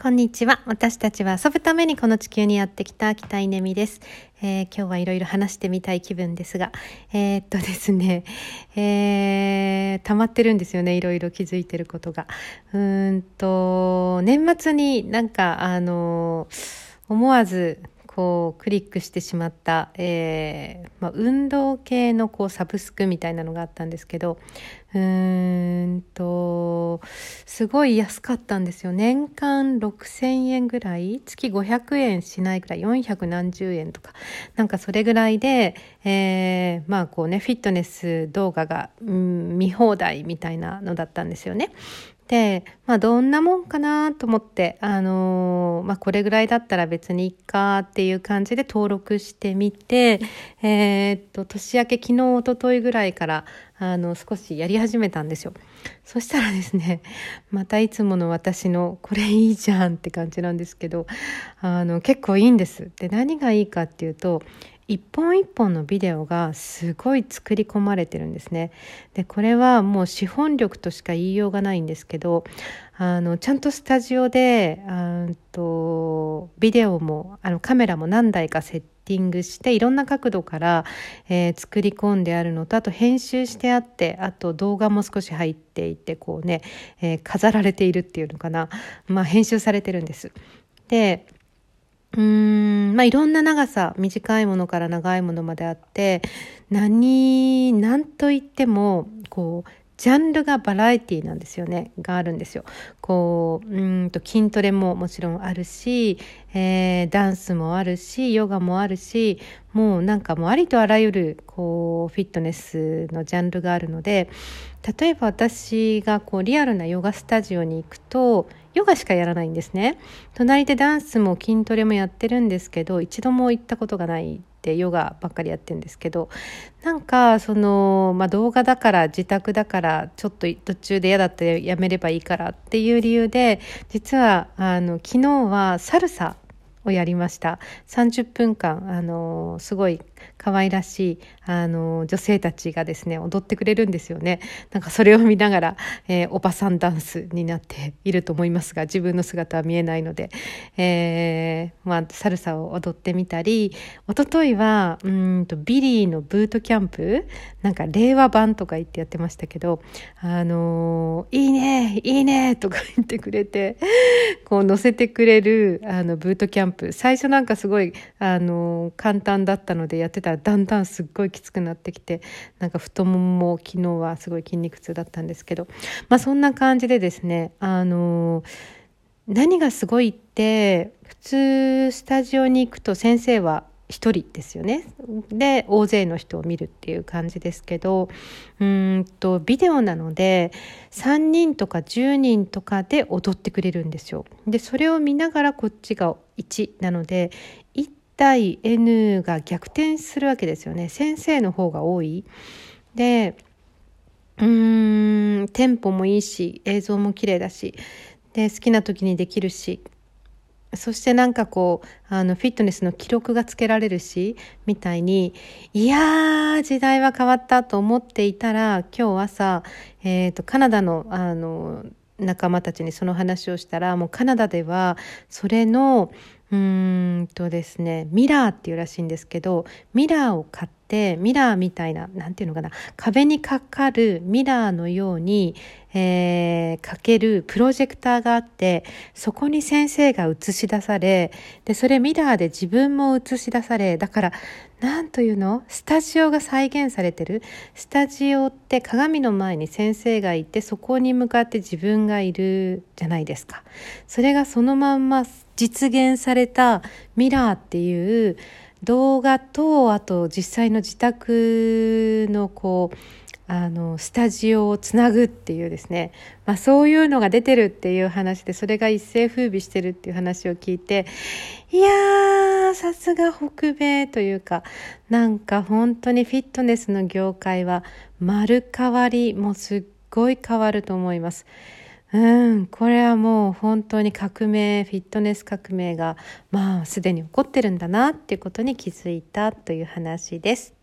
こんにちは。私たちは遊ぶためにこの地球にやってきた北井ねみです。えー、今日はいろいろ話してみたい気分ですが、えー、っとですね、えー、溜まってるんですよね。いろいろ気づいてることが。うんと、年末になんか、あの、思わず、こうクリックしてしまった、えーまあ、運動系のこうサブスクみたいなのがあったんですけどうーんとすごい安かったんですよ年間6000円ぐらい月500円しないぐらい400何十円とかなんかそれぐらいで、えー、まあこうねフィットネス動画が、うん、見放題みたいなのだったんですよね。で、まあ、どんなもんかなと思って、あのー、まあ、これぐらいだったら別にいっかっていう感じで登録してみて、えー、っと、年明け昨日、おとといぐらいから、あの、少しやり始めたんですよ。そしたらですね、またいつもの私の、これいいじゃんって感じなんですけど、あの、結構いいんです。で、何がいいかっていうと、一本一本のビデオがすごい作り込まれてるんですね。でこれはもう資本力としか言いようがないんですけどあのちゃんとスタジオでとビデオもあのカメラも何台かセッティングしていろんな角度から、えー、作り込んであるのとあと編集してあってあと動画も少し入っていてこうね、えー、飾られているっていうのかな、まあ、編集されてるんです。でうーん、まあ、いろんな長さ、短いものから長いものまであって、何、何と言っても、こう、ジャンルがバラエティなんですよね、があるんですよ。こう、うんと筋トレももちろんあるし、えー、ダンスもあるし、ヨガもあるし、もうなんかもうありとあらゆる、こう、フィットネスのジャンルがあるので、例えば私がこう、リアルなヨガスタジオに行くと、ヨガしかやらないんですね。隣でダンスも筋トレもやってるんですけど、一度も行ったことがないでヨガばっかりやってるんですけどなんかその、まあ、動画だから自宅だからちょっと途中で嫌だったらやめればいいからっていう理由で実はあの昨日はサルサをやりました。30分間あのすごい可愛らしいあの女性たちがですね踊ってくれるんですよね。なんかそれを見ながら、えー、おばさんダンスになっていると思いますが自分の姿は見えないので、えー、まあ、サルサを踊ってみたり一昨日はうんとビリーのブートキャンプなんか令和版とか言ってやってましたけどあのいいねいいねとか言ってくれてこう乗せてくれるあのブートキャンプ。最初なんかすごいあの簡単だったのでやってたらだんだんすっごいきつくなってきてなんか太もも昨日はすごい筋肉痛だったんですけどまあそんな感じでですねあの何がすごいって普通スタジオに行くと先生は1人ですよねで大勢の人を見るっていう感じですけどうんとビデオなので3人とか10人とかで踊ってくれるんですよ。でそれを見ながらこっちが1なので対 N が逆転するわけですよね先生の方が多い。でうーんテンポもいいし映像も綺麗だしで好きな時にできるしそしてなんかこうあのフィットネスの記録がつけられるしみたいにいやー時代は変わったと思っていたら今日朝、えーと、カナダのあの仲間たちにその話をしたらもうカナダではそれのうんとですねミラーっていうらしいんですけどミラーを買ってミラーみたいな何て言うのかな壁にかかるミラーのように、えー、かけるプロジェクターがあってそこに先生が映し出されでそれミラーで自分も映し出されだから何というの？スタジオが再現されてる？スタジオって鏡の前に先生がいてそこに向かって自分がいるじゃないですか。それがそのまんま実現されたミラーっていう動画とあと実際の自宅のこうあのスタジオをつなぐっていうですね、まあ、そういうのが出てるっていう話でそれが一世風靡してるっていう話を聞いていやーさすが北米というかなんか本当にフィットネスの業界は丸変わりもうすっごい変わると思います。うん、これはもう本当に革命フィットネス革命がまあすでに起こってるんだなっていうことに気づいたという話です。